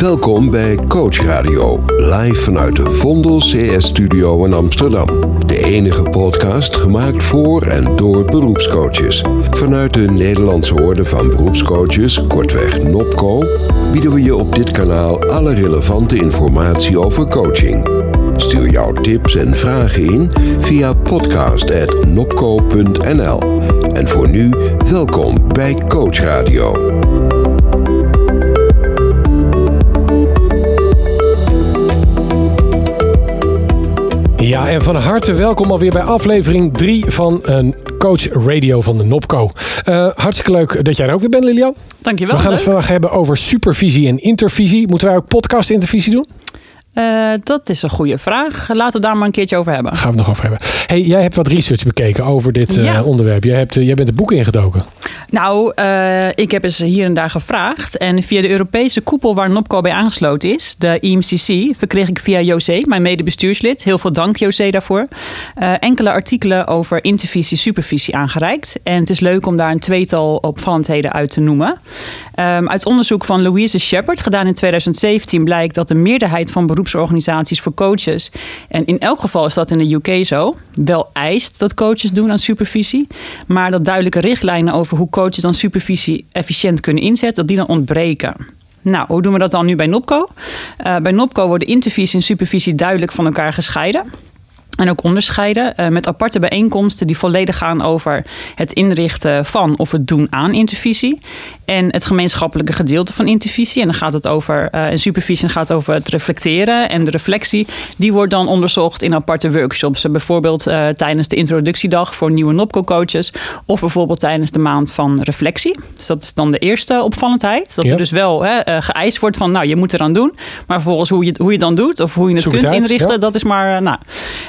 Welkom bij Coach Radio, live vanuit de Vondel CS Studio in Amsterdam. De enige podcast gemaakt voor en door beroepscoaches. Vanuit de Nederlandse Orde van Beroepscoaches, kortweg NOPCO, bieden we je op dit kanaal alle relevante informatie over coaching. Stuur jouw tips en vragen in via podcast.nopco.nl. En voor nu, welkom bij Coach Radio. Ja, en van harte welkom alweer bij aflevering 3 van een Coach Radio van de Nopco. Uh, hartstikke leuk dat jij er ook weer bent, Lilian. Dankjewel. We gaan het vandaag hebben over supervisie en intervisie. Moeten wij ook podcast-intervisie doen? Uh, dat is een goede vraag. Laten we daar maar een keertje over hebben. Gaan we het nog over hebben. Hey, jij hebt wat research bekeken over dit uh, ja. onderwerp. Jij, hebt, jij bent het boek ingedoken. Nou, uh, ik heb eens hier en daar gevraagd. En via de Europese koepel waar Nopco bij aangesloten is, de IMCC, verkreeg ik via José, mijn medebestuurslid, heel veel dank José daarvoor, enkele artikelen over intervisie, supervisie aangereikt. En het is leuk om daar een tweetal opvallendheden uit te noemen. Um, uit onderzoek van Louise Shepard, gedaan in 2017, blijkt dat de meerderheid van beroepsorganisaties voor coaches, en in elk geval is dat in de UK zo, wel eist dat coaches doen aan supervisie, maar dat duidelijke richtlijnen over hoe coaches dan supervisie efficiënt kunnen inzetten, dat die dan ontbreken. Nou, hoe doen we dat dan nu bij NOPCO? Uh, bij NOPCO worden intervisie en supervisie duidelijk van elkaar gescheiden. En ook onderscheiden uh, met aparte bijeenkomsten die volledig gaan over het inrichten van of het doen aan intervisie. En het gemeenschappelijke gedeelte van intervisie. En dan gaat het over uh, supervisie en gaat over het reflecteren. En de reflectie, die wordt dan onderzocht in aparte workshops. Bijvoorbeeld uh, tijdens de introductiedag voor nieuwe NOPCO-coaches. Of bijvoorbeeld tijdens de maand van reflectie. Dus dat is dan de eerste opvallendheid. Dat ja. er dus wel hè, geëist wordt van, nou, je moet eraan doen. Maar vervolgens hoe je, hoe je dan doet of hoe je het Zoek kunt het uit, inrichten, ja. dat is maar, nou.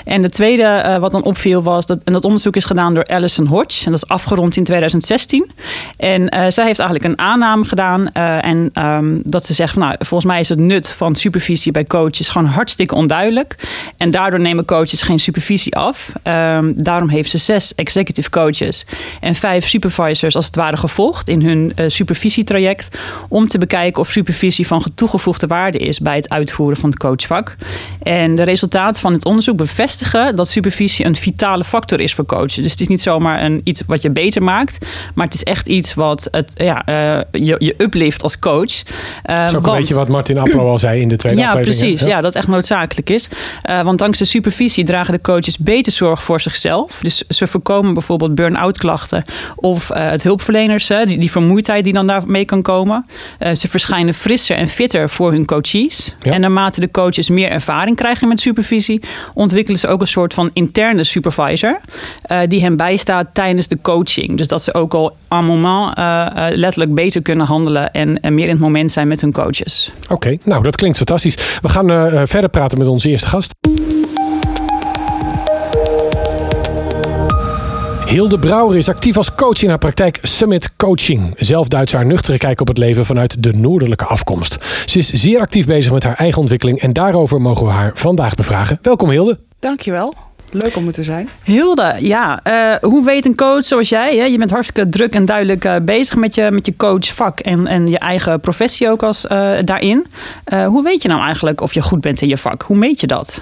En de tweede uh, wat dan opviel was, dat, en dat onderzoek is gedaan door Alison Hodge. En dat is afgerond in 2016. En zij heeft eigenlijk een aanname gedaan. Uh, en um, dat ze zegt, van, nou, volgens mij is het nut van supervisie bij coaches gewoon hartstikke onduidelijk. En daardoor nemen coaches geen supervisie af. Um, daarom heeft ze zes executive coaches en vijf supervisors als het ware gevolgd in hun supervisietraject. Om te bekijken of supervisie van toegevoegde waarde is bij het uitvoeren van het coachvak. En de resultaten van het onderzoek bevestigen dat supervisie een vitale factor is voor coachen. Dus het is niet zomaar een, iets wat je beter maakt, maar het is echt iets wat het, ja, uh, je, je uplift als coach. Uh, dat is ook want, een beetje wat Martin Appelo al zei in de tweede ja, aflevering. Precies, ja. ja, dat echt noodzakelijk is. Uh, want dankzij supervisie dragen de coaches beter zorg voor zichzelf. Dus ze voorkomen bijvoorbeeld burn-out klachten of het hulpverleners, die, die vermoeidheid die dan daarmee kan komen. ze verschijnen frisser en fitter voor hun coaches. Ja. En naarmate de coaches meer ervaring krijgen met supervisie, ontwikkelen ze ook een soort van interne supervisor. Die hen bijstaat tijdens de coaching. Dus dat ze ook al aan moment uh, beter kunnen handelen. En, en, meer in het moment zijn met hun coaches. Oké, okay, nou dat klinkt fantastisch. We gaan uh, verder praten met onze eerste gast. Hilde Brouwer is actief als coach in haar praktijk Summit Coaching. Zelf Duits haar nuchtere kijk op het leven vanuit de noordelijke afkomst. Ze is zeer actief bezig met haar eigen ontwikkeling en daarover mogen we haar vandaag bevragen. Welkom Hilde. Dankjewel. Leuk om er te zijn. Hilde, ja. Uh, hoe weet een coach zoals jij? Hè? Je bent hartstikke druk en duidelijk uh, bezig met je, met je coachvak en, en je eigen professie ook als, uh, daarin. hoe weet je nou eigenlijk of je goed bent in je vak? Hoe meet je dat?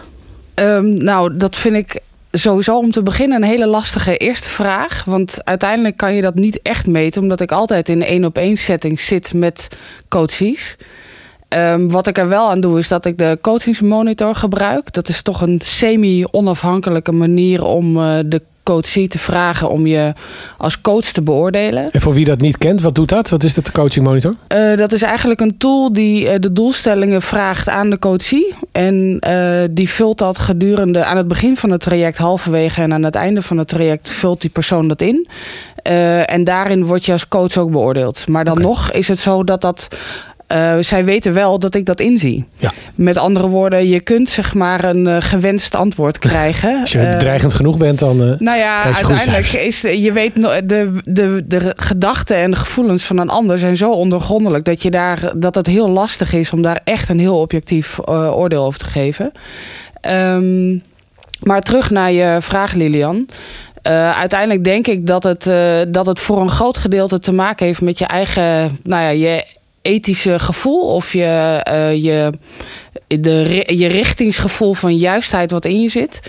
Um, nou, dat vind ik sowieso om te beginnen een hele lastige eerste vraag. Want uiteindelijk kan je dat niet echt meten, omdat ik altijd in een één op één setting zit met coaches. Um, wat ik er wel aan doe, is dat ik de coachingsmonitor gebruik. Dat is toch een semi-onafhankelijke manier om uh, de coachie te vragen om je als coach te beoordelen. En voor wie dat niet kent, wat doet dat? Wat is dat de coaching monitor? Uh, dat is eigenlijk een tool die uh, de doelstellingen vraagt aan de coachie. En uh, die vult dat gedurende aan het begin van het traject, halverwege en aan het einde van het traject vult die persoon dat in. en daarin word je als coach ook beoordeeld. Maar dan okay. nog is het zo dat dat uh, zij weten wel dat ik dat inzie. Ja. Met andere woorden, je kunt zeg maar een uh, gewenst antwoord krijgen. Als je uh, dreigend genoeg bent, dan. nou ja, uiteindelijk is je weet de, de, de gedachten en de gevoelens van een ander zijn zo ondergrondelijk dat je daar dat het heel lastig is om daar echt een heel objectief oordeel over te geven. Um, maar terug naar je vraag, Lilian. Uh, uiteindelijk denk ik dat het, uh, dat het voor een groot gedeelte te maken heeft met je eigen, nou ja, je ethische gevoel of je, uh, je, de, je richtingsgevoel van juistheid wat in je zit.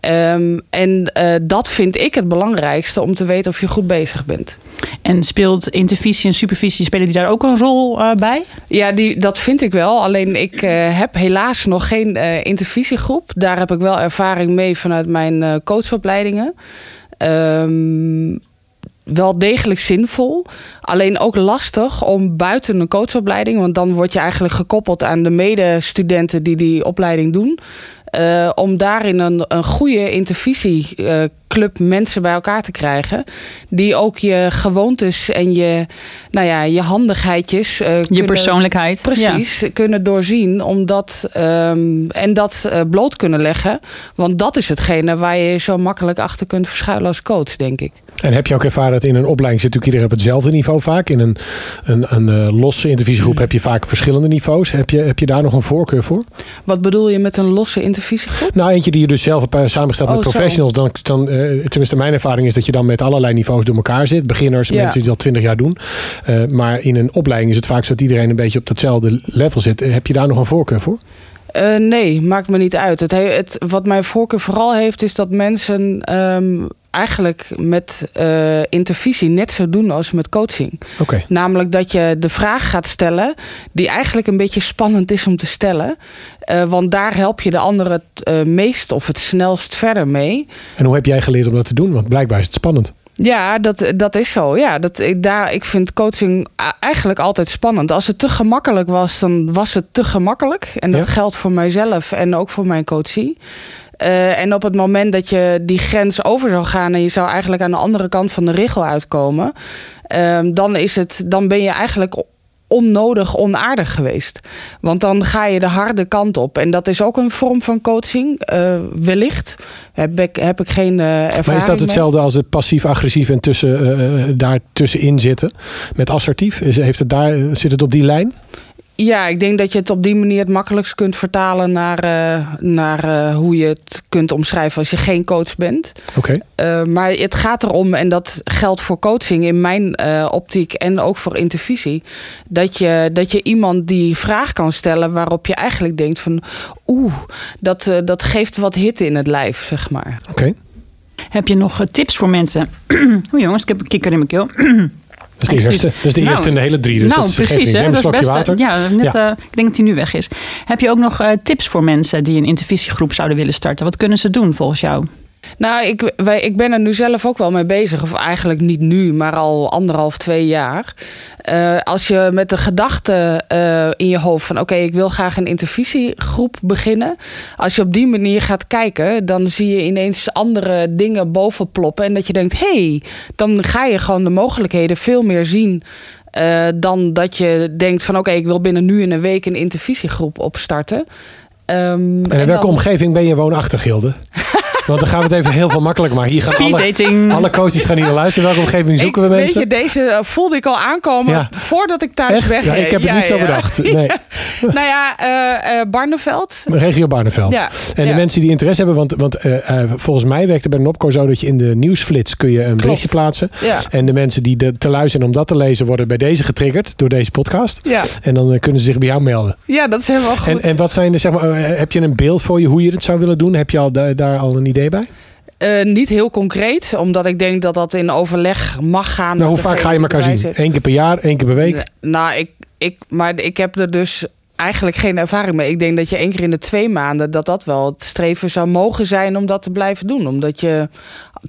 Um, en uh, dat vind ik het belangrijkste om te weten of je goed bezig bent. En speelt intervisie en supervisie, spelen die daar ook een rol uh, bij? Ja, die, dat vind ik wel. Alleen ik uh, heb helaas nog geen intervisiegroep. Daar heb ik wel ervaring mee vanuit mijn coachopleidingen. Um, wel degelijk zinvol. Alleen ook lastig om buiten een coachopleiding, want dan word je eigenlijk gekoppeld aan de medestudenten die die opleiding doen. Uh, om daarin een, een goede intervisieclub mensen bij elkaar te krijgen. Die ook je gewoontes en je, nou ja, je handigheidjes. Uh, je kunnen, persoonlijkheid. Precies, kunnen doorzien. Omdat, um, en dat uh, bloot kunnen leggen. Want dat is hetgene waar je zo makkelijk achter kunt verschuilen als coach, denk ik. En heb je ook ervaren dat in een opleiding zit natuurlijk iedereen op hetzelfde niveau vaak. In een, een, een, een losse intervisiegroep heb je vaak verschillende niveaus. Heb je, heb je daar nog een voorkeur voor? Wat bedoel je met een losse intervisiegroep? Nou, eentje die je dus zelf samengesteld oh, met professionals. Dan, dan, uh, tenminste, mijn ervaring is dat je dan met allerlei niveaus door elkaar zit. Beginners, ja. mensen die dat twintig jaar doen. Uh, maar in een opleiding is het vaak zo dat iedereen een beetje op datzelfde level zit. Heb je daar nog een voorkeur voor? Uh, nee, maakt me niet uit. Het, het, wat mijn voorkeur vooral heeft, is dat mensen um, eigenlijk met uh, intervisie net zo doen als met coaching. Okay. Namelijk dat je de vraag gaat stellen die eigenlijk een beetje spannend is om te stellen. Uh, want daar help je de ander het uh, meest of het snelst verder mee. En hoe heb jij geleerd om dat te doen? Want blijkbaar is het spannend. Ja, dat, dat is zo. Ja, dat, ik, daar, ik vind coaching eigenlijk altijd spannend. Als het te gemakkelijk was, dan was het te gemakkelijk. En dat ja? geldt voor mijzelf en ook voor mijn coachie. Uh, en op het moment dat je die grens over zou gaan en je zou eigenlijk aan de andere kant van de richel uitkomen, uh, dan, is het, dan ben je eigenlijk onnodig onaardig geweest. Want dan ga je de harde kant op. En dat is ook een vorm van coaching, uh, wellicht. Heb ik, heb ik geen uh, ervaring Maar is dat hetzelfde mee? als het passief-agressief en tussen, uh, daar tussenin zitten? Met assertief? Is, heeft het daar, zit het op die lijn? Ja, ik denk dat je het op die manier het makkelijkst kunt vertalen naar, uh, naar uh, hoe je het kunt omschrijven als je geen coach bent. Oké. Okay. Uh, maar het gaat erom, en dat geldt voor coaching in mijn optiek en ook voor intervisie, dat je, dat je iemand die vraag kan stellen waarop je eigenlijk denkt van oeh, dat, dat geeft wat hitte in het lijf, zeg maar. Oké. Okay. Heb je nog tips voor mensen? Oeh jongens, ik heb een kikker in mijn keel. Dat is de eerste, dat is de eerste nou, in de hele drie. Dus nou, dat precies. Neem een slokje best, water. Ja, net, ja. Uh, ik denk dat hij nu weg is. Heb je ook nog uh, tips voor mensen die een intervisiegroep zouden willen starten? Wat kunnen ze doen volgens jou? Nou, ik, wij, ik ben er nu zelf ook wel mee bezig. Of eigenlijk niet nu, maar al anderhalf, twee jaar. Uh, als je met de gedachte uh, in je hoofd van... oké, okay, ik wil graag een intervisiegroep beginnen. Als je op die manier gaat kijken... dan zie je ineens andere dingen bovenploppen. En dat je denkt, hé, hey, dan ga je gewoon de mogelijkheden veel meer zien... Uh, dan dat je denkt van oké, okay, ik wil binnen nu in een week een intervisiegroep opstarten. Um, en in en welke dan... omgeving ben je woonachtig, Gilde? Want dan gaan we het even heel veel makkelijker maken. Hier gaan alle, alle coaches gaan hier naar luisteren. Welke omgeving zoeken ik, we mensen? Weet je, deze voelde ik al aankomen ja. voordat ik thuis weg ja, Ik heb het ja, niet zo bedacht. Nee. nou ja, uh, uh, Barneveld. Regio Barneveld. Ja. En de mensen die interesse hebben, want, want uh, volgens mij werkt het bij Nopco zo dat je in de nieuwsflits kun je een Klopt. berichtje plaatsen. Ja. En de mensen die de, te luisteren om dat te lezen worden bij deze getriggerd door deze podcast. Ja. En dan kunnen ze zich bij jou melden. Ja, dat is helemaal goed. En, en wat zijn de, zeg maar, heb je een beeld voor je hoe je het zou willen doen? Heb je al da daar al een idee bij? Uh, niet heel concreet, omdat ik denk dat dat in overleg mag gaan. Nou, hoe vaak ga je elkaar zien? Eén keer per jaar, één keer per week? Nou, ik, ik, maar ik heb er dus eigenlijk geen ervaring mee. Ik denk dat je één keer in de twee maanden... dat dat wel het streven zou mogen zijn om dat te blijven doen. Omdat je,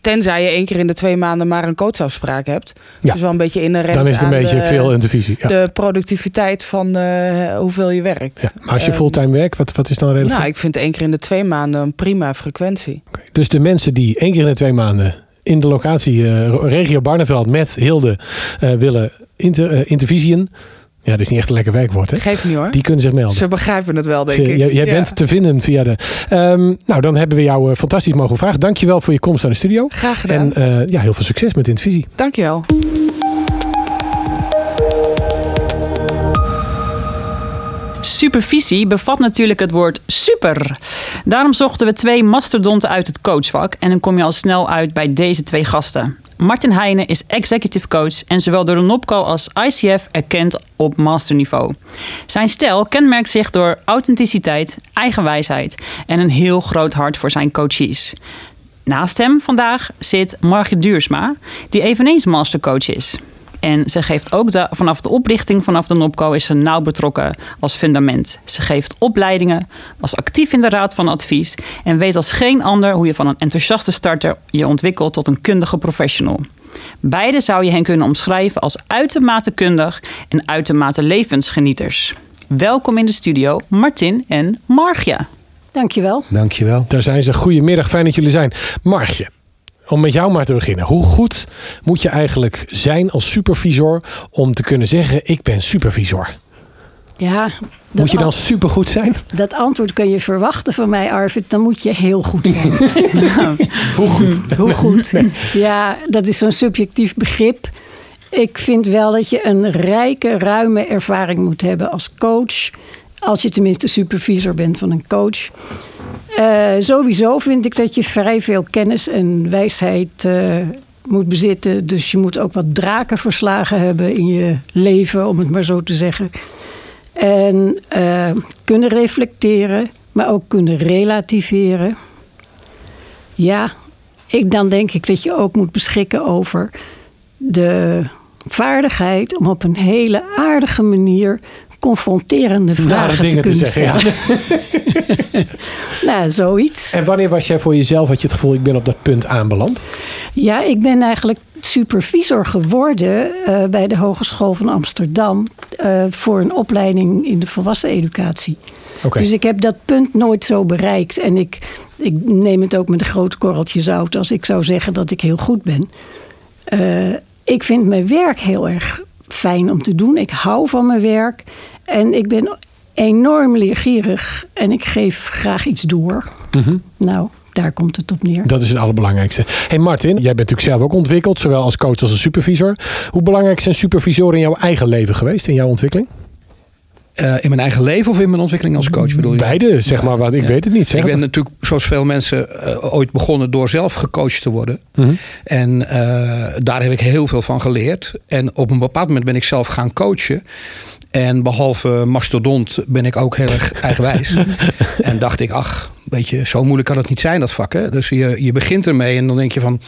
tenzij je één keer in de twee maanden maar een coachafspraak hebt... Ja. is wel een beetje inherent Dan is het een beetje de, veel intervisie. Ja. De productiviteit van uh, hoeveel je werkt. Ja, maar als je fulltime um, werkt, wat, wat is dan relevant? Nou, ik vind één keer in de twee maanden een prima frequentie. Okay. Dus de mensen die één keer in de twee maanden... in de locatie uh, regio Barneveld met Hilde uh, willen inter, intervisien... Ja, dat is niet echt een lekker werkwoord, hè? Geef niet hoor. Die kunnen zich melden. Ze begrijpen het wel, denk Ze, ik. Jij, jij ja. bent te vinden via de... Um, nou, dan hebben we jou uh, fantastisch mogen vragen. Dankjewel voor je komst naar de studio. Graag gedaan. En uh, ja, heel veel succes met Intervisie. Dankjewel. Supervisie bevat natuurlijk het woord super. Daarom zochten we twee mastodonten uit het coachvak. En dan kom je al snel uit bij deze twee gasten. Martin Heijnen is executive coach en zowel door de NOPCO als ICF erkend op masterniveau. Zijn stijl kenmerkt zich door authenticiteit, eigenwijsheid en een heel groot hart voor zijn coaches. Naast hem vandaag zit Margit Duursma, die eveneens mastercoach is. En ze geeft ook de, vanaf de oprichting vanaf de NOPCO is ze nauw betrokken als fundament. Ze geeft opleidingen, was actief in de raad van advies en weet als geen ander hoe je van een enthousiaste starter je ontwikkelt tot een kundige professional. Beide zou je hen kunnen omschrijven als uitermate kundig en uitermate levensgenieters. Welkom in de studio, Martin en Margje. Dankjewel. Dankjewel. Daar zijn ze. Goedemiddag, fijn dat jullie zijn. Margje, om met jou maar te beginnen. Hoe goed moet je eigenlijk zijn als supervisor om te kunnen zeggen: Ik ben supervisor? Ja, Moet je dan an- supergoed zijn? dat antwoord kun je verwachten van mij, Arvid. Dan moet je heel goed zijn. Hoe goed? Hoe goed? Ja, dat is zo'n subjectief begrip. Ik vind wel dat je een rijke, ruime ervaring moet hebben als coach. Als je tenminste supervisor bent van een coach. Eh, sowieso vind ik dat je vrij veel kennis en wijsheid eh, moet bezitten. Dus je moet ook wat draken verslagen hebben in je leven, om het maar zo te zeggen. En eh, kunnen reflecteren, maar ook kunnen relativeren. Ja, ik, dan denk ik dat je ook moet beschikken over de vaardigheid om op een hele aardige manier confronterende vragen te dingen te kunnen zeggen, ja. stellen. nou, zoiets. En wanneer was jij voor jezelf, had je het gevoel, ik ben op dat punt aanbeland? Ja, ik ben eigenlijk supervisor geworden eh, bij de Hogeschool van Amsterdam eh, voor een opleiding in de volwassen educatie. Oké. Dus ik heb dat punt nooit zo bereikt. En ik, ik neem het ook met een groot korreltje zout als ik zou zeggen dat ik heel goed ben. Eh, ik vind mijn werk heel erg fijn om te doen. Ik hou van mijn werk. En ik ben enorm leergierig. En ik geef graag iets door. Nou, daar komt het op neer. Dat is het allerbelangrijkste. Hey Martin, jij bent natuurlijk zelf ook ontwikkeld, zowel als coach als als supervisor. Hoe belangrijk zijn supervisoren in jouw eigen leven geweest, in jouw ontwikkeling? Eh, in mijn eigen leven of in mijn ontwikkeling als coach bedoel je? Beide, zeg maar wat. Ik Ja. weet het niet. Zeg ik ben maar. natuurlijk, zoals veel mensen, eh, ooit begonnen door zelf gecoacht te worden. Mhm. En eh, daar heb ik heel veel van geleerd. En op een bepaald moment ben ik zelf gaan coachen. En behalve mastodont ben ik ook heel erg eigenwijs. en dacht ik, ach, weet je, zo moeilijk kan het niet zijn, dat vak. Hè? Dus je, je begint ermee en dan denk je van,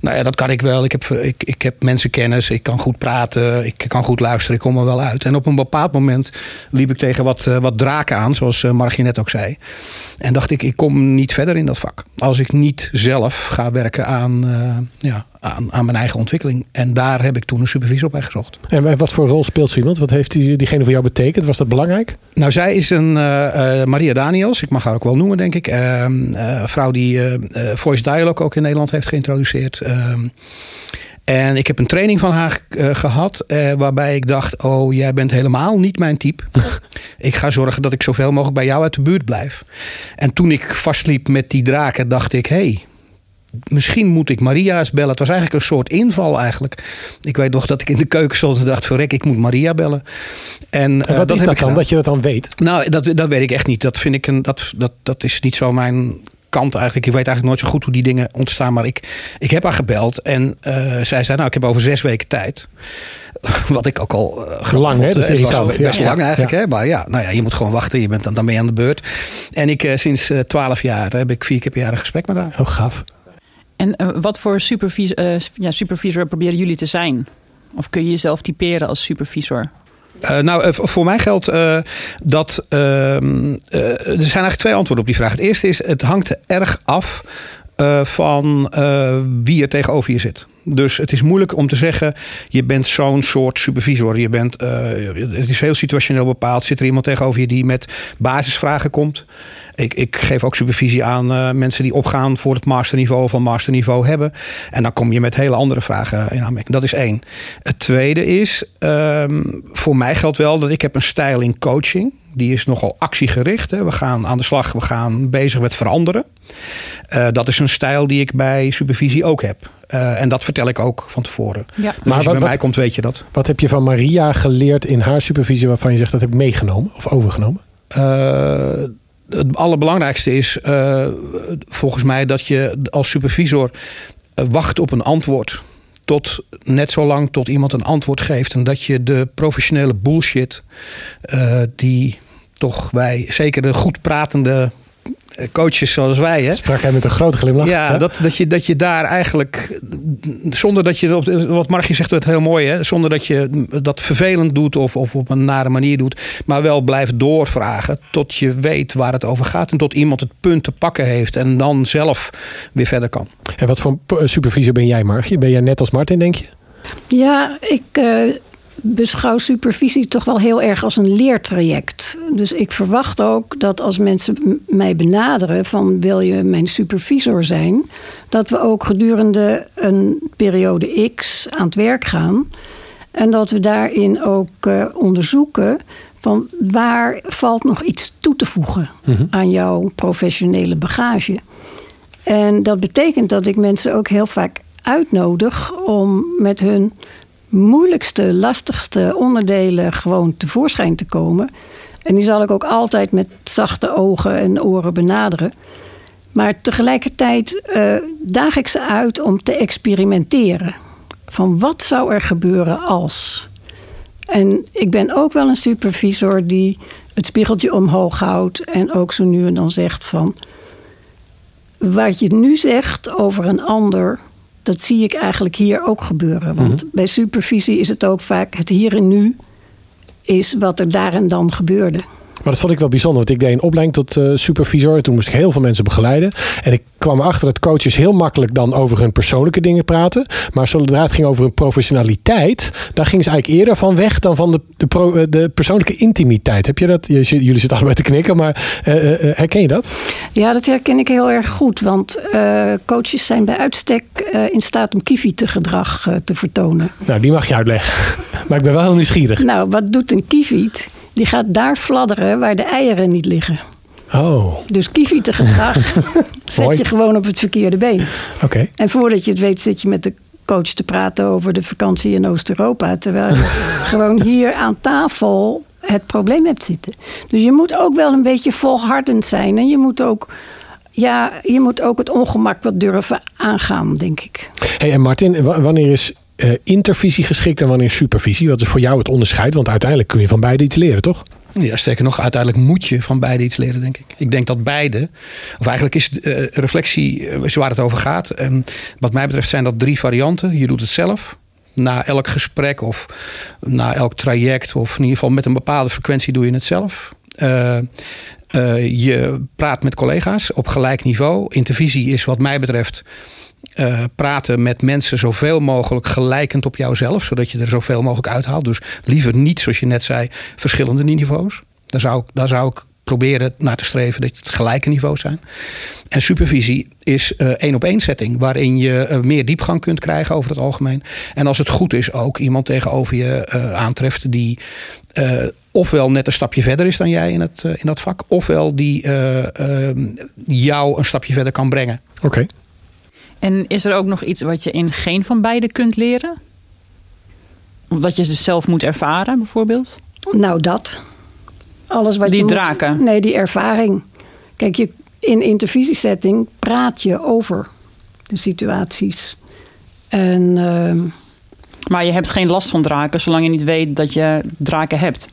nou ja, dat kan ik wel. Ik heb, ik, ik heb mensenkennis, ik kan goed praten, ik kan goed luisteren, ik kom er wel uit. En op een bepaald moment liep ik tegen wat, eh, wat draken aan, zoals eh, Margie net ook zei. En dacht ik, ik kom niet verder in dat vak. Als ik niet zelf ga werken aan, eh, ja, aan, aan mijn eigen ontwikkeling. En daar heb ik toen een supervisor op gezocht. En wat voor rol speelt zo iemand? Wat heeft die, diegene voor jou betekend? Was dat belangrijk? Nou, zij is een eh, eh, Maria Daniels, ik mag haar ook wel noemen, denk ik. Een vrouw die Voice Dialogue ook in Nederland heeft geïntroduceerd. Ehm, en ik heb een training van haar eh, gehad, eh, waarbij ik dacht: Oh, jij bent helemaal niet mijn type. ik ga zorgen dat ik zoveel mogelijk bij jou uit de buurt blijf. En toen ik vastliep met die draken, dacht ik: Hey, Misschien moet ik Maria eens bellen. Het was eigenlijk een soort inval eigenlijk. Ik weet nog dat ik in de keuken stond en dacht... verrek, ik moet Maria bellen. En, En eh, wat is heb dat ik dan, dat je dat dan weet? Nou, dat, dat weet ik echt niet. Dat vind ik een. Dat, dat, dat is niet zo mijn kant eigenlijk. Ik weet eigenlijk nooit zo goed hoe die dingen ontstaan. Maar ik, ik heb haar gebeld en eh, zij zei: Nou, ik heb over zes weken tijd. Wat ik ook al uh, grappig Lang, hè? Dat is Het was best ja. lang eigenlijk, Ja. hè? Maar ja, nou ja, je moet gewoon wachten. Je bent dan, dan ben je aan de beurt. En ik, eh, sinds eh, twaalf jaar heb ik vier keer per jaar een gesprek met haar. Oh, gaaf. En eh, wat voor eh, ja, supervisor proberen jullie te zijn? Of kun je jezelf typeren als supervisor? Eh, nou, voor mij geldt dat. ehm, eh, er zijn eigenlijk twee antwoorden op die vraag. Het eerste is: het hangt erg af van wie er tegenover je zit. Dus het is moeilijk om te zeggen: je bent zo'n soort supervisor. Je bent, het is heel situationeel bepaald. Zit er iemand tegenover je die met basisvragen komt? Ik, ik geef ook supervisie aan eh, mensen die opgaan voor het masterniveau of een masterniveau hebben. En dan kom je met hele andere vragen in aanmerking. Dat is één. Het tweede is, ehm, voor mij geldt wel dat ik heb een stijl in coaching. Die is nogal actiegericht. Hè. We gaan aan de slag, we gaan bezig met veranderen. Eh, dat is een stijl die ik bij supervisie ook heb. Eh, en dat vertel ik ook van tevoren. Ja. Dus Maar als je wat- bij wat- mij komt, weet je dat. Wat heb je van Maria geleerd in haar supervisie waarvan je zegt dat heb ik meegenomen of overgenomen? Eh, het allerbelangrijkste is eh, volgens mij dat je als supervisor eh, wacht op een antwoord. tot net zo lang tot iemand een antwoord geeft. En dat je de professionele bullshit, uh, die toch wij, zeker de goed pratende eh, coaches zoals wij. Hè? Sprak hij met een grote glimlach. Ja, Dat, dat, je, dat je daar eigenlijk, zonder dat je, op, wat Margie zegt, het heel mooi, hè? zonder dat je dat vervelend doet of, of op een nare manier doet, maar wel blijft doorvragen tot je weet waar het over gaat en tot iemand het punt te pakken heeft en dan zelf weer verder kan. En wat voor supervisor ben jij, Margie? Ben jij net als Martin, denk je? Ja, ik, uh, beschouw supervisie toch wel heel erg als een leertraject. Dus ik verwacht ook dat als mensen mij benaderen van wil je mijn supervisor zijn, dat we ook gedurende een periode X aan het werk gaan. En dat we daarin ook uh, onderzoeken van waar valt nog iets toe te voegen mm aan jouw professionele bagage. En dat betekent dat ik mensen ook heel vaak uitnodig om met hun moeilijkste, lastigste onderdelen gewoon tevoorschijn te komen. En die zal ik ook altijd met zachte ogen en oren benaderen. Maar tegelijkertijd uh, daag ik ze uit om te experimenteren. Van wat zou er gebeuren als? En ik ben ook wel een supervisor die het spiegeltje omhoog houdt en ook zo nu en dan zegt van wat je nu zegt over een ander, dat zie ik eigenlijk hier ook gebeuren. Want mhm. bij supervisie is het ook vaak het hier en nu is wat er daar en dan gebeurde. Maar dat vond ik wel bijzonder, want ik deed een opleiding tot uh, supervisor. En toen moest ik heel veel mensen begeleiden. En ik kwam erachter dat coaches heel makkelijk dan over hun persoonlijke dingen praten. Maar zodra het ging over hun professionaliteit, daar ging ze eigenlijk eerder van weg dan van de, de, eh, de persoonlijke intimiteit. Heb je dat? Jullie zitten allebei te knikken, maar uh, herken je dat? Ja, dat herken ik heel erg goed. Want coaches zijn bij uitstek in staat om gedrag te vertonen. Nou, die mag je uitleggen. maar ik ben wel heel nieuwsgierig. Nou, wat doet een kieviet? Die gaat daar fladderen waar de eieren niet liggen. Oh. Dus te gedrag zet je gewoon op het verkeerde been. Oké. En voordat je het weet zit je met de coach te praten over de vakantie in Oost-Europa. Terwijl je gewoon hier aan tafel het probleem hebt zitten. Dus je moet ook wel een beetje volhardend zijn. En je moet ook, ja, je moet ook het ongemak wat durven aangaan, denk ik. Hey, en Martin, wanneer is uh, intervisie geschikt en wanneer supervisie? Wat is voor jou het onderscheid? Want uiteindelijk kun je van beide iets leren, toch? Ja, sterker nog, uiteindelijk moet je van beide iets leren, denk ik. Ik denk dat beide, of eigenlijk is uh, reflectie uh, waar het over gaat. Wat mij betreft zijn dat drie varianten. Je doet het zelf. Na elk gesprek of na elk traject, of in ieder geval met een bepaalde frequentie doe je het zelf. Je praat met collega's op gelijk niveau. Intervisie is wat mij betreft uh, praten met mensen zoveel mogelijk gelijkend op jouzelf, zodat je er zoveel mogelijk uithaalt. Dus liever niet, zoals je net zei, verschillende niveaus. Daar zou, daar zou ik proberen naar te streven dat het gelijke niveaus zijn. En supervisie is uh, één op één setting, waarin je uh, meer diepgang kunt krijgen over het algemeen. En als het goed is, ook iemand tegenover je aantreft die ofwel net een stapje verder is dan jij in, het, in dat vak, ofwel die jou een stapje verder kan brengen. Oké. En is er ook nog iets wat je in geen van beide kunt leren? Wat je dus zelf moet ervaren, bijvoorbeeld? Nou, dat. Alles wat die je draken? Moet, nee, die ervaring. Kijk, je, in intervisiesetting praat je over de situaties. En, uh, maar je hebt geen last van draken zolang je niet weet dat je draken hebt.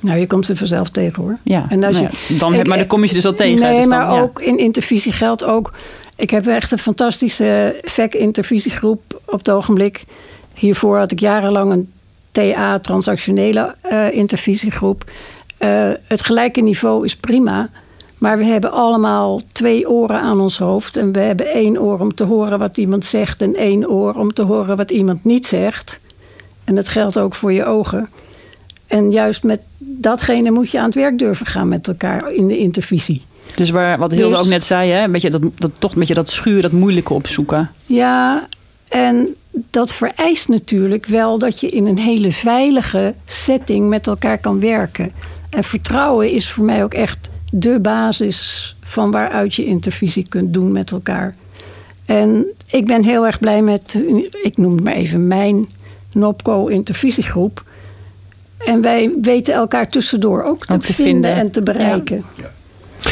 Nou, je komt ze vanzelf tegen hoor. Ja, en als nou je, dan, heb, maar dan kom je ze dus al tegen. Nee, dus dan, maar ook in intervisie geldt ook ik heb echt een fantastische VEC-intervisiegroep op het ogenblik. Hiervoor had ik jarenlang een TA, transactionele uh, intervisiegroep. Uh, het gelijke niveau is prima. Maar we hebben allemaal twee oren aan ons hoofd. En we hebben één oor om te horen wat iemand zegt. En één oor om te horen wat iemand niet zegt. En dat geldt ook voor je ogen. En juist met datgene moet je aan het werk durven gaan met elkaar in de intervisie. Dus waar, wat Hilde dus, ook net zei, hè? Een beetje dat, dat, toch een beetje dat schuur, dat moeilijke opzoeken. Ja, en dat vereist natuurlijk wel dat je in een hele veilige setting met elkaar kan werken. En vertrouwen is voor mij ook echt de basis van waaruit je intervisie kunt doen met elkaar. En ik ben heel erg blij met, ik noem het maar even mijn NOPCO intervisiegroep. En wij weten elkaar tussendoor ook te, te vinden, en te bereiken. Ja.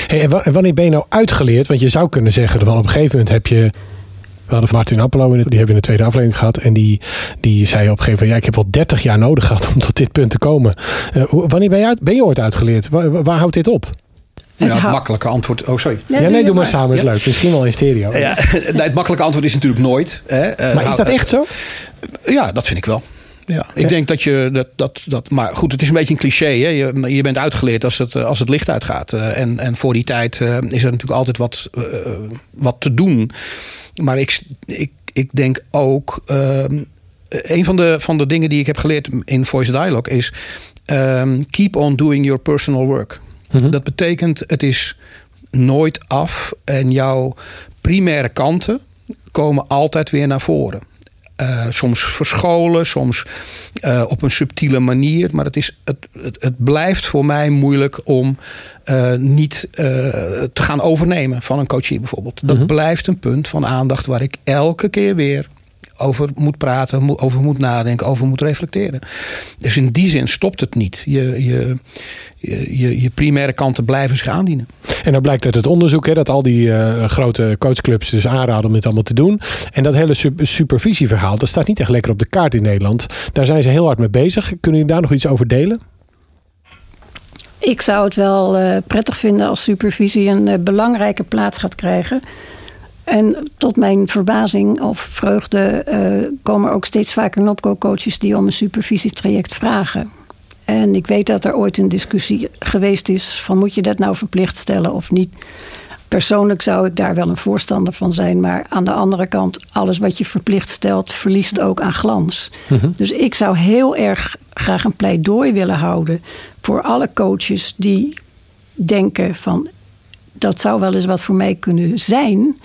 Hey, en wanneer ben je nou uitgeleerd? Want je zou kunnen zeggen, dat op een gegeven moment heb je We hadden Martin Appelo, in het, die hebben we in de tweede aflevering gehad. En die, die zei op een gegeven moment, ja, ik heb wel 30 jaar nodig gehad om tot dit punt te komen. Uh, wanneer ben je, uit, ben je ooit uitgeleerd? Waar, waar houdt dit op? Ja, het makkelijke antwoord. Oh, sorry. Ja, nee, doe maar samen, is leuk. Misschien wel in stereo. Ja, het makkelijke antwoord is natuurlijk nooit. Hè. Uh, maar is dat echt zo? Ja, dat vind ik wel. Ja, ik denk dat je dat, dat, dat. Maar goed, het is een beetje een cliché. Hè? Je, je bent uitgeleerd als het, als het licht uitgaat. Uh, en, en voor die tijd uh, is er natuurlijk altijd wat, uh, wat te doen. Maar ik, ik, ik denk ook. ehm, een van de, van de dingen die ik heb geleerd in Voice Dialogue is. Um, keep on doing your personal work. Mm -hmm. Dat betekent, het is nooit af. En jouw primaire kanten komen altijd weer naar voren. Uh, soms verscholen, soms uh, op een subtiele manier. Maar het, is, het, het, het blijft voor mij moeilijk om uh, niet te gaan overnemen van een coachie bijvoorbeeld. Dat -hmm. blijft een punt van aandacht waar ik elke keer weer over moet praten, over moet nadenken, over moet reflecteren. Dus in die zin stopt het niet. Je, je, je, je primaire kanten blijven zich aandienen. En dan blijkt uit het onderzoek hè, dat al die uh, grote coachclubs dus aanraden om dit allemaal te doen. En dat hele supervisieverhaal, dat staat niet echt lekker op de kaart in Nederland. Daar zijn ze heel hard mee bezig. Kunnen jullie daar nog iets over delen? Ik zou het wel uh, prettig vinden als supervisie een uh, belangrijke plaats gaat krijgen. En tot mijn verbazing of vreugde uh, komen er ook steeds vaker NOPCO-coaches die om een supervisietraject vragen. En ik weet dat er ooit een discussie geweest is van moet je dat nou verplicht stellen of niet. Persoonlijk zou ik daar wel een voorstander van zijn. Maar aan de andere kant, alles wat je verplicht stelt, verliest ook aan glans. Mm -hmm. Dus ik zou heel erg graag een pleidooi willen houden voor alle coaches die denken van dat zou wel eens wat voor mij kunnen zijn.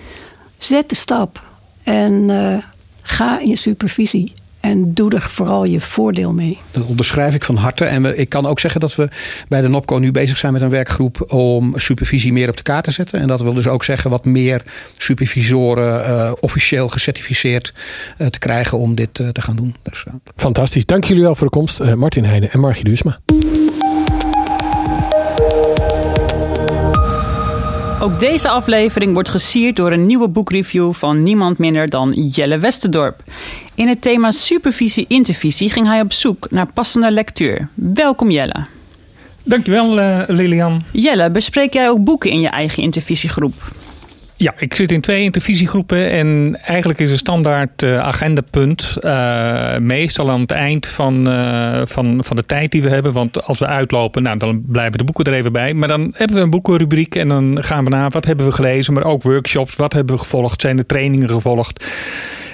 Zet de stap en uh, ga in supervisie. En doe er vooral je voordeel mee. Dat onderschrijf ik van harte. En we, ik kan ook zeggen dat we bij de NOPCO nu bezig zijn met een werkgroep om supervisie meer op de kaart te zetten. En dat wil dus ook zeggen wat meer supervisoren uh, officieel gecertificeerd uh, te krijgen om dit uh, te gaan doen. Dus, Fantastisch. Dank jullie wel voor de komst. Martin Heijnen en Margie Duursma. Ook deze aflevering wordt gesierd door een nieuwe boekreview van niemand minder dan Jelle Westerdorp. In het thema supervisie-intervisie ging hij op zoek naar passende lectuur. Welkom Jelle. Dankjewel uh, Lilian. Jelle, bespreek jij ook boeken in je eigen intervisiegroep? Ja, ik zit in twee intervisiegroepen en eigenlijk is een standaard uh, agendapunt uh, meestal aan het eind van, uh, van, van de tijd die we hebben. Want als we uitlopen, nou, dan blijven de boeken er even bij. Maar dan hebben we een boekenrubriek en dan gaan we naar wat hebben we gelezen, maar ook workshops. Wat hebben we gevolgd? Zijn er trainingen gevolgd?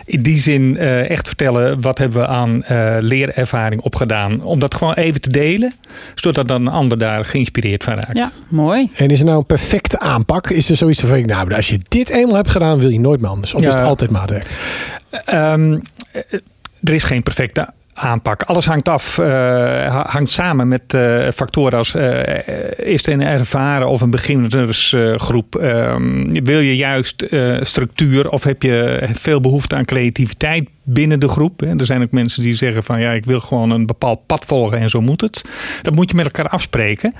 In die zin uh, echt vertellen wat hebben we aan uh, leerervaring opgedaan. Om dat gewoon even te delen, zodat dan een ander daar geïnspireerd van raakt. Ja, mooi. En is er nou een perfecte aanpak? Is er zoiets van, nou, als je dit eenmaal hebt gedaan, wil je nooit meer anders? Of ja. is het altijd maatwerk? Um, er is geen perfecte aanpak. Alles hangt af, uh, hangt samen met uh, factoren als is er een ervaren of een beginnersgroep. wil je juist structuur of heb je veel behoefte aan creativiteit binnen de groep? Er zijn ook mensen die zeggen van ja, ik wil gewoon een bepaald pad volgen en zo moet het. Dat moet je met elkaar afspreken.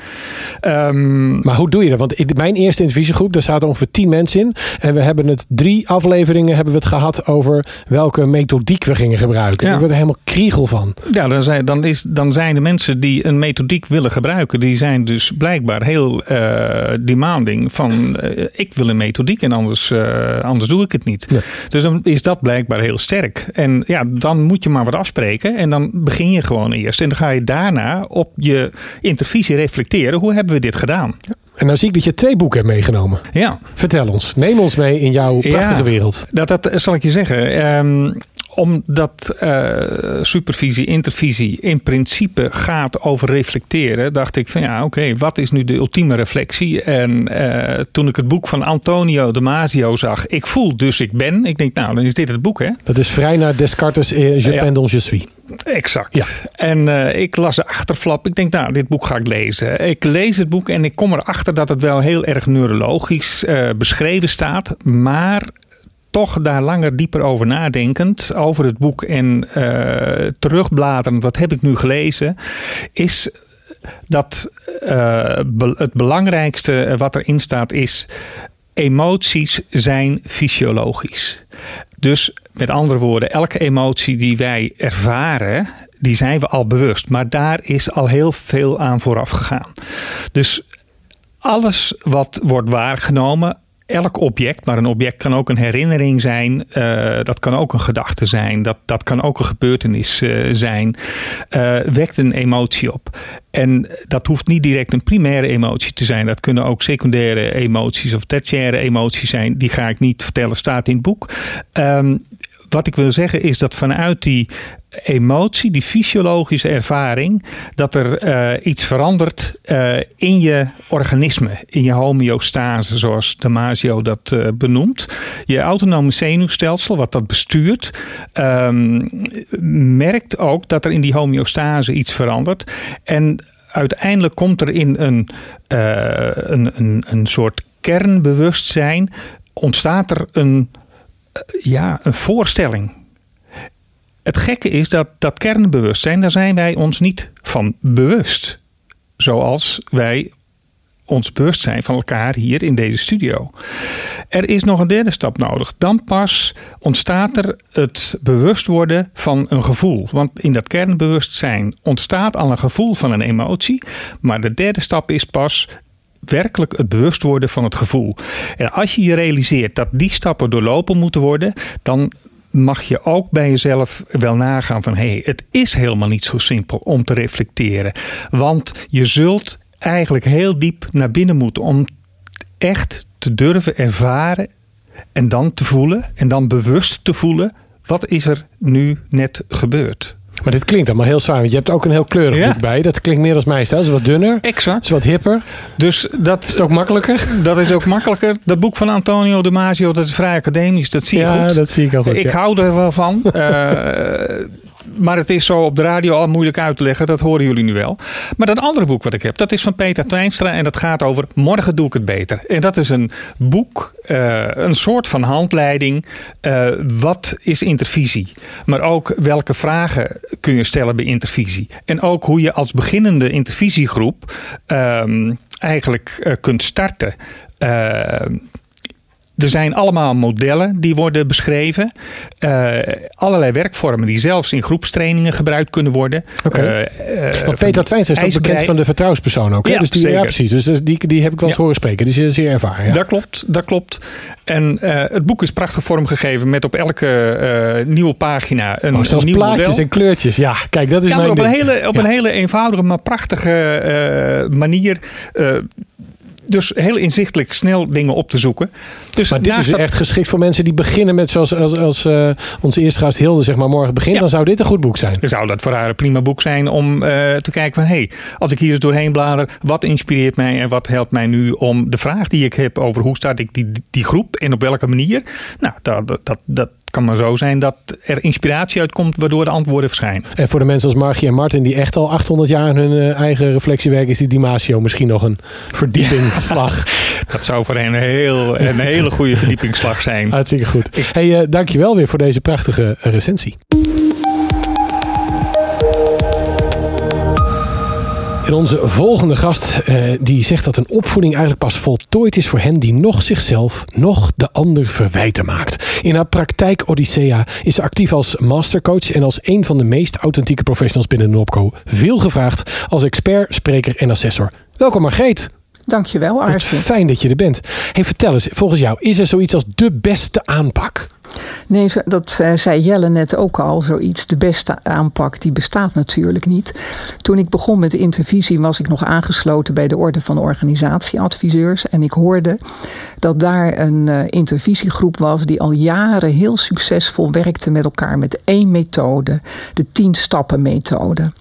Um, maar hoe doe je dat? Want in mijn eerste intervisiegroep, daar zaten ongeveer tien mensen in. En we hebben het drie afleveringen hebben we het gehad over welke methodiek we gingen gebruiken. Ja. Ik word er helemaal kriegel van. Ja, dan zijn, dan, is, dan zijn de mensen die een methodiek willen gebruiken, die zijn dus blijkbaar heel uh, demanding van uh, ik wil een methodiek en anders, uh, anders doe ik het niet. Ja. Dus dan is dat blijkbaar heel sterk. En ja, dan moet je maar wat afspreken. En dan begin je gewoon eerst. En dan ga je daarna op je intervisie reflecteren. Hoe hebben we dit gedaan? Ja. En dan zie ik dat je twee boeken hebt meegenomen. Ja. Vertel ons. Neem ons mee in jouw prachtige ja, wereld. Dat, dat zal ik je zeggen. Um, omdat uh, supervisie, intervisie in principe gaat over reflecteren, dacht ik van ja, oké, okay, wat is nu de ultieme reflectie? En uh, toen ik het boek van Antonio Damasio zag, ik voel dus ik ben. Ik denk, nou, dan is dit het boek, hè? Dat is vrij naar Descartes, Je ja. pendant, je suis. Exact. Ja. En uh, ik las de achterflap. Ik denk, nou, dit boek ga ik lezen. Ik lees het boek en ik kom erachter dat het wel heel erg neurologisch beschreven staat. Maar toch daar langer dieper over nadenkend, over het boek en uh, terugbladerend, wat heb ik nu gelezen, is dat be het belangrijkste wat erin staat is emoties zijn fysiologisch. Dus met andere woorden, elke emotie die wij ervaren, die zijn we al bewust. Maar daar is al heel veel aan vooraf gegaan. Dus alles wat wordt waargenomen, elk object, maar een object kan ook een herinnering zijn, uh, dat kan ook een gedachte zijn, dat, dat kan ook een gebeurtenis uh, zijn, uh, wekt een emotie op. En dat hoeft niet direct een primaire emotie te zijn. Dat kunnen ook secundaire emoties of tertiaire emoties zijn. Die ga ik niet vertellen, staat in het boek. Um, wat ik wil zeggen is dat vanuit die emotie, die fysiologische ervaring, dat er uh, iets verandert uh, in je organisme, in je homeostase, zoals Damasio dat uh, benoemt. Je autonome zenuwstelsel, wat dat bestuurt, um, merkt ook dat er in die homeostase iets verandert. En uiteindelijk komt er in een, een, een, een soort kernbewustzijn, ontstaat er een ja, een voorstelling. Het gekke is dat dat kernbewustzijn, daar zijn wij ons niet van bewust. Zoals wij ons bewust zijn van elkaar hier in deze studio. Er is nog een derde stap nodig. Dan pas ontstaat er het bewust worden van een gevoel. Want in dat kernbewustzijn ontstaat al een gevoel van een emotie. Maar de derde stap is pas werkelijk het bewust worden van het gevoel. En als je je realiseert dat die stappen doorlopen moeten worden, dan mag je ook bij jezelf wel nagaan van hé, hey, het is helemaal niet zo simpel om te reflecteren. Want je zult eigenlijk heel diep naar binnen moeten om echt te durven ervaren en dan te voelen en dan bewust te voelen wat is er nu net gebeurd. Maar dit klinkt allemaal heel zwaar. Want je hebt ook een heel kleurig boek bij. Dat klinkt meer als stijl. Het is wat dunner. Exact. is wat hipper. Dus dat is het ook makkelijker. Dat is ook makkelijker. Dat boek van Antonio de Masio, dat is vrij academisch. Dat zie je ja, goed. dat zie ik al goed. Ik hou er wel van. uh, maar het is zo op de radio al moeilijk uit te leggen. Dat horen jullie nu wel. Maar dat andere boek wat ik heb, dat is van Peter Twijnstra. En dat gaat over Morgen doe ik het beter. En dat is een boek, uh, een soort van handleiding. Uh, wat is intervisie? Maar ook welke vragen kun je stellen bij intervisie? En ook hoe je als beginnende intervisiegroep um, eigenlijk uh, kunt starten. Er zijn allemaal modellen die worden beschreven. Uh, allerlei werkvormen die zelfs in groepstrainingen gebruikt kunnen worden. Okay. Uh, uh, Peter Twijns is ook bekend van de vertrouwenspersoon ook. Ja, dus die, ja, precies. Dus die, die heb ik wel eens ja. horen spreken. Die is zeer ervaren. Ja. Dat klopt, dat klopt. En het boek is prachtig vormgegeven met op elke nieuwe pagina een, oh, zelfs een nieuw plaatjes model. en kleurtjes. Ja, kijk, dat is ja, mijn maar op, ding. een hele, op een hele eenvoudige, maar prachtige manier dus heel inzichtelijk snel dingen op te zoeken. Dus maar dit is dat... echt geschikt voor mensen die beginnen met zoals als, als uh, onze eerste gast Hilde zeg maar morgen begint. Ja. Dan zou dit een goed boek zijn. Dan zou dat voor haar een prima boek zijn om uh, te kijken van hé, hey, als ik hier eens doorheen blader, wat inspireert mij en wat helpt mij nu om de vraag die ik heb over hoe start ik die, die groep en op welke manier. Nou, dat, dat, dat, kan maar zo zijn dat er inspiratie uitkomt waardoor de antwoorden verschijnen. En voor de mensen als Margie en Martin die echt al 800 jaar in hun uh, eigen reflectiewerk is die Dimasio misschien nog een verdiepingsslag. dat zou voor hen een, heel, een hele goede verdiepingsslag zijn. Hartstikke goed. Ik... Hey, uh, dankjewel weer voor deze prachtige recensie. En onze volgende gast uh, die zegt dat een opvoeding eigenlijk pas voltooid is voor hen die nog zichzelf, nog de ander verwijten maakt. In haar praktijk Odyssea is ze actief als mastercoach en als een van de meest authentieke professionals binnen Nopco. Veel gevraagd als expert, spreker en assessor. Welkom Margreet. Dankjewel Arvid. Fijn dat je er bent. Hey, vertel eens, volgens jou, is er zoiets als de beste aanpak? Nee, dat uh, zei Jelle net ook al. Zoiets, de beste aanpak, die bestaat natuurlijk niet. Toen ik begon met de intervisie was ik nog aangesloten bij de Orde van Organisatieadviseurs. En ik hoorde dat daar een uh, intervisiegroep was die al jaren heel succesvol werkte met elkaar met één methode, de tien stappen methode.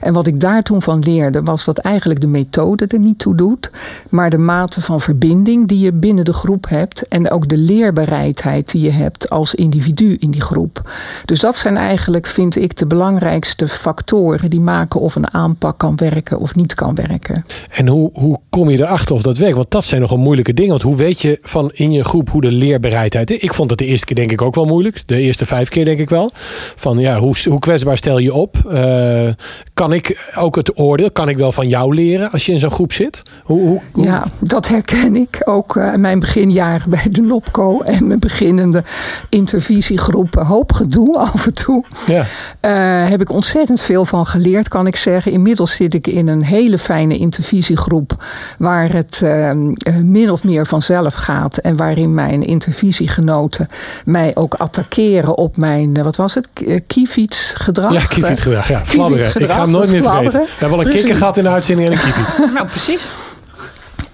En wat ik daar toen van leerde was dat eigenlijk de methode er niet toe doet, maar de mate van verbinding die je binnen de groep hebt en ook de leerbereidheid die je hebt als individu in die groep. Dus dat zijn eigenlijk, vind ik, de belangrijkste factoren die maken of een aanpak kan werken of niet kan werken. En hoe, hoe kom je erachter of dat werkt? Want dat zijn nogal moeilijke dingen. Want hoe weet je van in je groep hoe de leerbereidheid is? Ik vond het de eerste keer denk ik ook wel moeilijk. De eerste vijf keer denk ik wel. Van ja, hoe, hoe kwetsbaar stel je op? Uh, kan ik ook het oordeel? Kan ik wel van jou leren als je in zo'n groep zit? Hoe, hoe, hoe- Ja, dat herken ik. Ook eh, mijn beginjaren bij de NOPCO en mijn beginnende intervisiegroepen. Hoop gedoe af en toe. Ja. Eh, heb ik ontzettend veel van geleerd, kan ik zeggen. Inmiddels zit ik in een hele fijne intervisiegroep. Waar het eh, eh, min of meer vanzelf gaat. En waarin mijn intervisiegenoten mij ook attackeren op mijn, eh, wat was het, kiefietsgedrag. Ja, kiefietgedrag. Ja, fladderen. Ik ga hem nooit meer vergeten. We hebben wel een Precies. kikker gehad in de uitzending en een kiefiet. Nou, precies.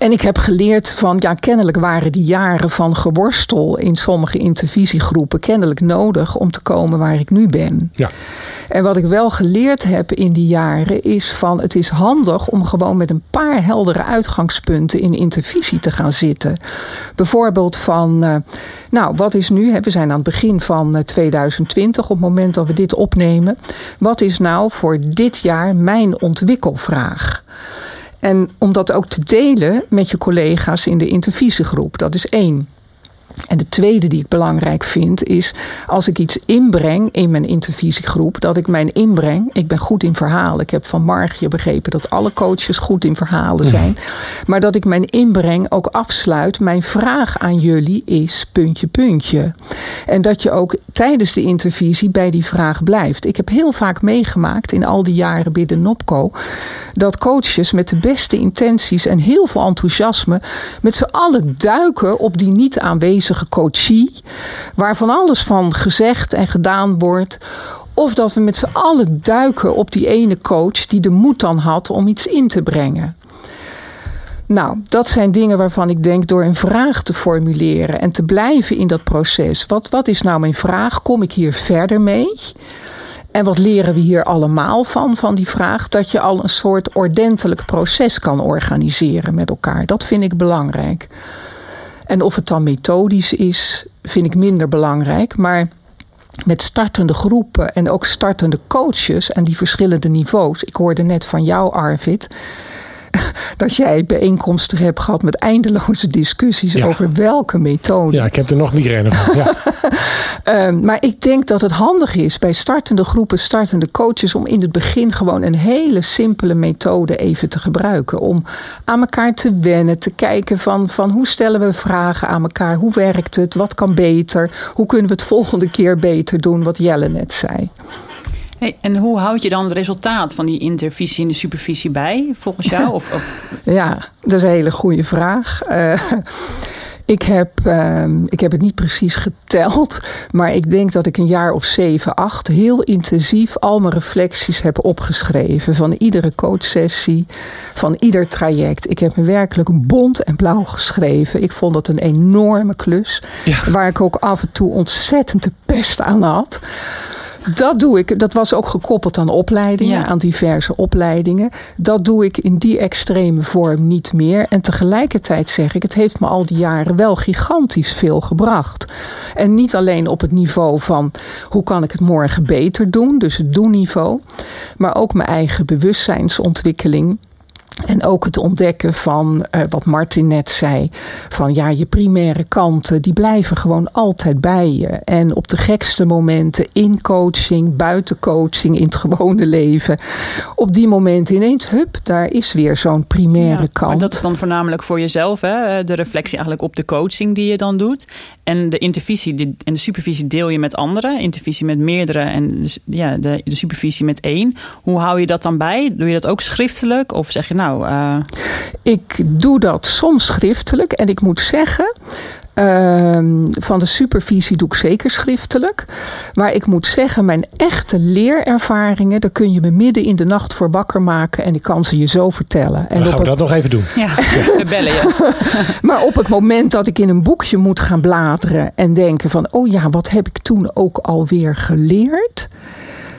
En ik heb geleerd van, ja, kennelijk waren die jaren van geworstel in sommige intervisiegroepen kennelijk nodig om te komen waar ik nu ben. Ja. En wat ik wel geleerd heb in die jaren is van, het is handig om gewoon met een paar heldere uitgangspunten in intervisie te gaan zitten. Bijvoorbeeld van, eh, nou, wat is nu, hè, we zijn aan het begin van eh, 2020, op het moment dat we dit opnemen. Wat is nou voor dit jaar mijn ontwikkelvraag? En om dat ook te delen met je collega's in de intervisiegroep. Dat is één. En de tweede die ik belangrijk vind is als ik iets inbreng in mijn intervisiegroep, dat ik mijn inbreng, ik ben goed in verhalen. Ik heb van Margje begrepen dat alle coaches goed in verhalen zijn. Maar dat ik mijn inbreng ook afsluit. Mijn vraag aan jullie is puntje, puntje. En dat je ook tijdens de intervisie bij die vraag blijft. Ik heb heel vaak meegemaakt in al die jaren binnen NOPCO dat coaches met de beste intenties en heel veel enthousiasme met z'n allen duiken op die niet aanwezige coachie, waar van alles van gezegd en gedaan wordt. Of dat we met z'n allen duiken op die ene coach die de moed dan had om iets in te brengen. Nou, dat zijn dingen waarvan ik denk door een vraag te formuleren en te blijven in dat proces. Wat, wat is nou mijn vraag? Kom ik hier verder mee? En wat leren we hier allemaal van, van die vraag? Dat je al een soort ordentelijk proces kan organiseren met elkaar. Dat vind ik belangrijk. En of het dan methodisch is, vind ik minder belangrijk. Maar met startende groepen en ook startende coaches en die verschillende niveaus. Ik hoorde net van jou, Arvid, dat jij bijeenkomsten hebt gehad met eindeloze discussies Ja. over welke methode. Ja, ik heb er nog migraine van. Ja. Ehm, maar ik denk dat het handig is bij startende groepen, startende coaches, om in het begin gewoon een hele simpele methode even te gebruiken. Om aan elkaar te wennen, te kijken van, van hoe stellen we vragen aan elkaar, hoe werkt het, wat kan beter, hoe kunnen we het volgende keer beter doen, wat Jelle net zei. Hey, en hoe houd je dan het resultaat van die intervisie en de supervisie bij, volgens jou? Of, of Ja, dat is een hele goede vraag. Eh, ik, heb, ehm, ik heb het niet precies geteld, maar ik denk dat ik een jaar of zeven, acht heel intensief al mijn reflecties heb opgeschreven. Van iedere coachsessie, van ieder traject. Ik heb me werkelijk bont en blauw geschreven. Ik vond dat een enorme klus, Ja. waar ik ook af en toe ontzettend de pest aan had. Dat doe ik. Dat was ook gekoppeld aan opleidingen, Ja. aan diverse opleidingen. Dat doe ik in die extreme vorm niet meer. En tegelijkertijd zeg ik, het heeft me al die jaren wel gigantisch veel gebracht. En niet alleen op het niveau van hoe kan ik het morgen beter doen, dus het doenniveau, maar ook mijn eigen bewustzijnsontwikkeling. En ook het ontdekken van eh, wat Martin net zei. Van ja, je primaire kanten, die blijven gewoon altijd bij je. En op de gekste momenten in coaching, buiten coaching, in het gewone leven. Op die momenten ineens, hup, daar is weer zo'n primaire Ja, kant. Maar dat is dan voornamelijk voor jezelf, hè? de reflectie eigenlijk op de coaching die je dan doet. En de intervisie en de supervisie deel je met anderen. Intervisie met meerdere en dus, ja, de, de supervisie met één. Hoe hou je dat dan bij? Doe je dat ook schriftelijk? Of zeg je nou, eh, Ik doe dat soms schriftelijk. En ik moet zeggen, ehm, van de supervisie doe ik zeker schriftelijk. Maar ik moet zeggen, mijn echte leerervaringen, daar kun je me midden in de nacht voor wakker maken. En ik kan ze je zo vertellen. En Dan op gaan we het- dat nog even doen. ja, we bellen je. maar op het moment dat ik in een boekje moet gaan bladeren en denken van, oh ja, wat heb ik toen ook alweer geleerd?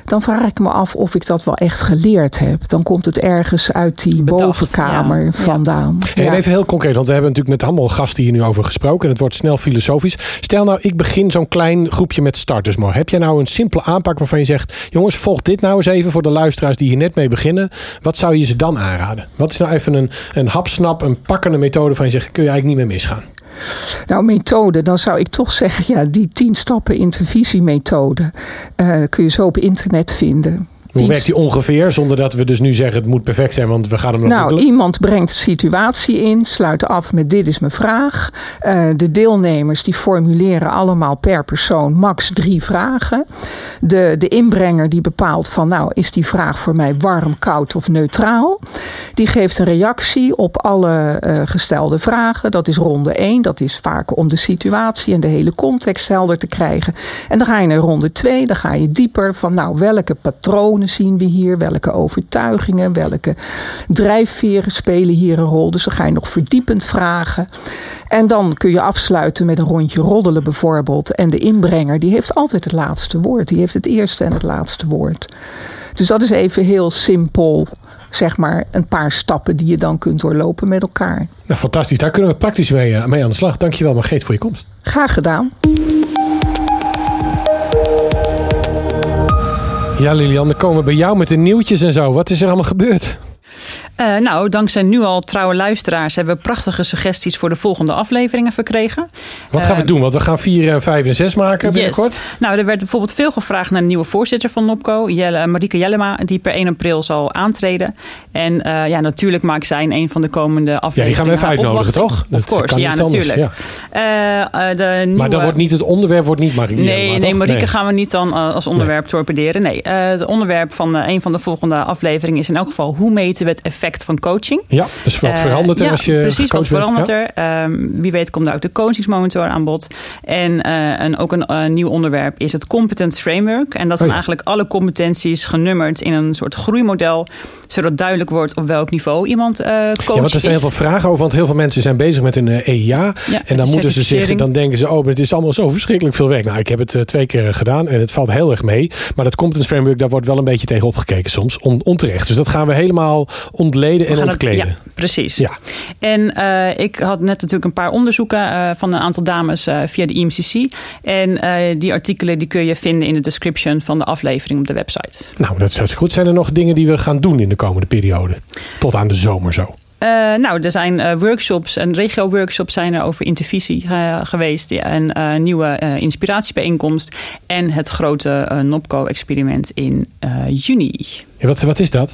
Dan vraag ik me af of ik dat wel echt geleerd heb. Dan komt het ergens uit die Bedacht, bovenkamer ja. vandaan. En even heel concreet, want we hebben natuurlijk met allemaal gasten hier nu over gesproken. En het wordt snel filosofisch. Stel nou, ik begin zo'n klein groepje met starters. Maar heb jij nou een simpele aanpak waarvan je zegt: jongens, volg dit nou eens even voor de luisteraars die hier net mee beginnen. Wat zou je ze dan aanraden? Wat is nou even een, een hapsnap, een pakkende methode van je zegt: kun je eigenlijk niet meer misgaan? Nou, methode, dan zou ik toch zeggen, ja, die tien stappen intervisiemethode eh kun je zo op internet vinden. Hoe werkt die ongeveer? Zonder dat we dus nu zeggen het moet perfect zijn, want we gaan hem nog Nou, iemand brengt de situatie in, sluit af met dit is mijn vraag. Eh, de deelnemers die formuleren allemaal per persoon max drie vragen. De, de inbrenger die bepaalt van nou is die vraag voor mij warm, koud of neutraal. Die geeft een reactie op alle eh, gestelde vragen. Dat is ronde 1. Dat is vaak om de situatie en de hele context helder te krijgen. En dan ga je naar ronde 2. Dan ga je dieper van nou welke patronen zien we hier? Welke overtuigingen? Welke drijfveren spelen hier een rol? Dus dan ga je nog verdiepend vragen. En dan kun je afsluiten met een rondje roddelen bijvoorbeeld. En de inbrenger die heeft altijd het laatste woord. Die heeft het eerste en het laatste woord. Dus dat is even heel simpel. Zeg maar een paar stappen die je dan kunt doorlopen met elkaar. Nou, fantastisch. Daar kunnen we praktisch mee, eh, mee aan de slag. Dankjewel Margreet voor je komst. Graag gedaan. Ja Lilian, dan komen we bij jou met de nieuwtjes en zo. Wat is er allemaal gebeurd? Eh, nou, dankzij nu al trouwe luisteraars hebben we prachtige suggesties voor de volgende afleveringen verkregen. Wat gaan we Eh, doen? Want we gaan 4, 5 en 6 maken binnenkort. Yes. Nou, er werd bijvoorbeeld veel gevraagd naar een nieuwe voorzitter van NOPCO, Jelle, Marieke Jellema, die per 1 april zal aantreden. En eh, ja, natuurlijk maakt zij in een van de komende afleveringen. Ja, die gaan we even uitnodigen, toch? Of Dat course, ja, natuurlijk. Eh, eh, de nieuwe... Maar dan wordt niet het onderwerp wordt niet Marieke. Nee, Jellema, nee, toch? Marieke gaan we niet dan eh, als onderwerp torpederen. Nee, eh, het onderwerp van eh, een van de volgende afleveringen is in elk geval hoe meten we het effect van coaching. Ja, dus wat Eh, verandert er ja, als je Precies, wat verandert Ja. er? Ehm, wie weet komt daar ook de coachingsmonitor aan bod. En, eh, en ook een eh, nieuw onderwerp is het Competence Framework. En dat zijn Oh ja. eigenlijk alle competenties genummerd in een soort groeimodel. Zodat duidelijk wordt op welk niveau iemand eh coach Ja, want er zijn is. heel veel vragen over, want heel veel mensen zijn bezig met een EIA. Ja, met en dan moeten ze zich, dan denken ze, oh, maar het is allemaal zo verschrikkelijk veel werk. Nou, ik heb het twee keer gedaan en het valt heel erg mee. Maar dat competence framework, daar wordt wel een beetje tegen opgekeken soms, on- onterecht. Dus dat gaan we helemaal ontleden We en het- ontkleden. ja, precies. Ja. En eh, ik had net natuurlijk een paar onderzoeken eh, van een aantal dames eh, via de IMCC. En die artikelen die kun je vinden in de description van de aflevering op de website. Nou, dat is goed. Zijn er nog dingen die we gaan doen in de komende periode? Tot aan de zomer zo. Nou, er zijn workshops en regio-workshops zijn er over intervisie geweest. Ja, en nieuwe inspiratiebijeenkomst. En het grote NOPCO-experiment in juni. Wat, wat is dat?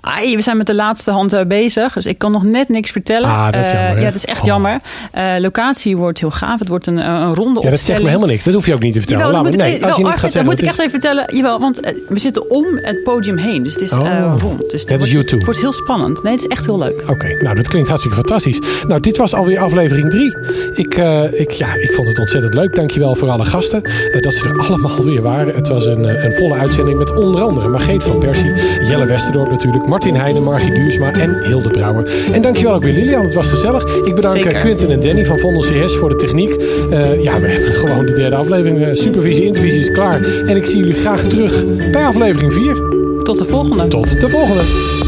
Ai, we zijn met de laatste hand eh, bezig, dus ik kan nog net niks vertellen. Ah, dat is Eh, jammer, ja, dat is echt Oh. jammer. Eh, locatie wordt heel gaaf. Het wordt een, een ronde Ja, dat zegt me helemaal niks. Dat hoef je ook niet te vertellen. Jawel, Laat dat maar- moet ik, nee, als je wel, niet gaat dat moet ik echt even vertellen. Jawel, want we zitten om het podium heen. Dus het is Oh. rond. Dus als wordt, U2. Het wordt heel spannend. Nee, het is echt heel leuk. Oké, nou dat klinkt hartstikke fantastisch. Nou, dit was alweer aflevering 3. Ik, ik, ja, ik vond het ontzettend leuk. Dankjewel voor alle gasten. dat ze er allemaal weer waren. Het was een, een volle uitzending met onder andere Margreet van Persie, Jelle Westerdorp natuurlijk, Martin Heijnen, Margie Duursma en Hilde Brouwer. En dankjewel ook weer Lilian, het was gezellig. Ik bedank Zeker. eh, Quinten en Danny van Vondel CS voor de techniek. Eh, ja, we hebben gewoon de derde aflevering. eh, supervisie, intervisie is klaar. En ik zie jullie graag terug bij aflevering 4. Tot de volgende. Tot de volgende.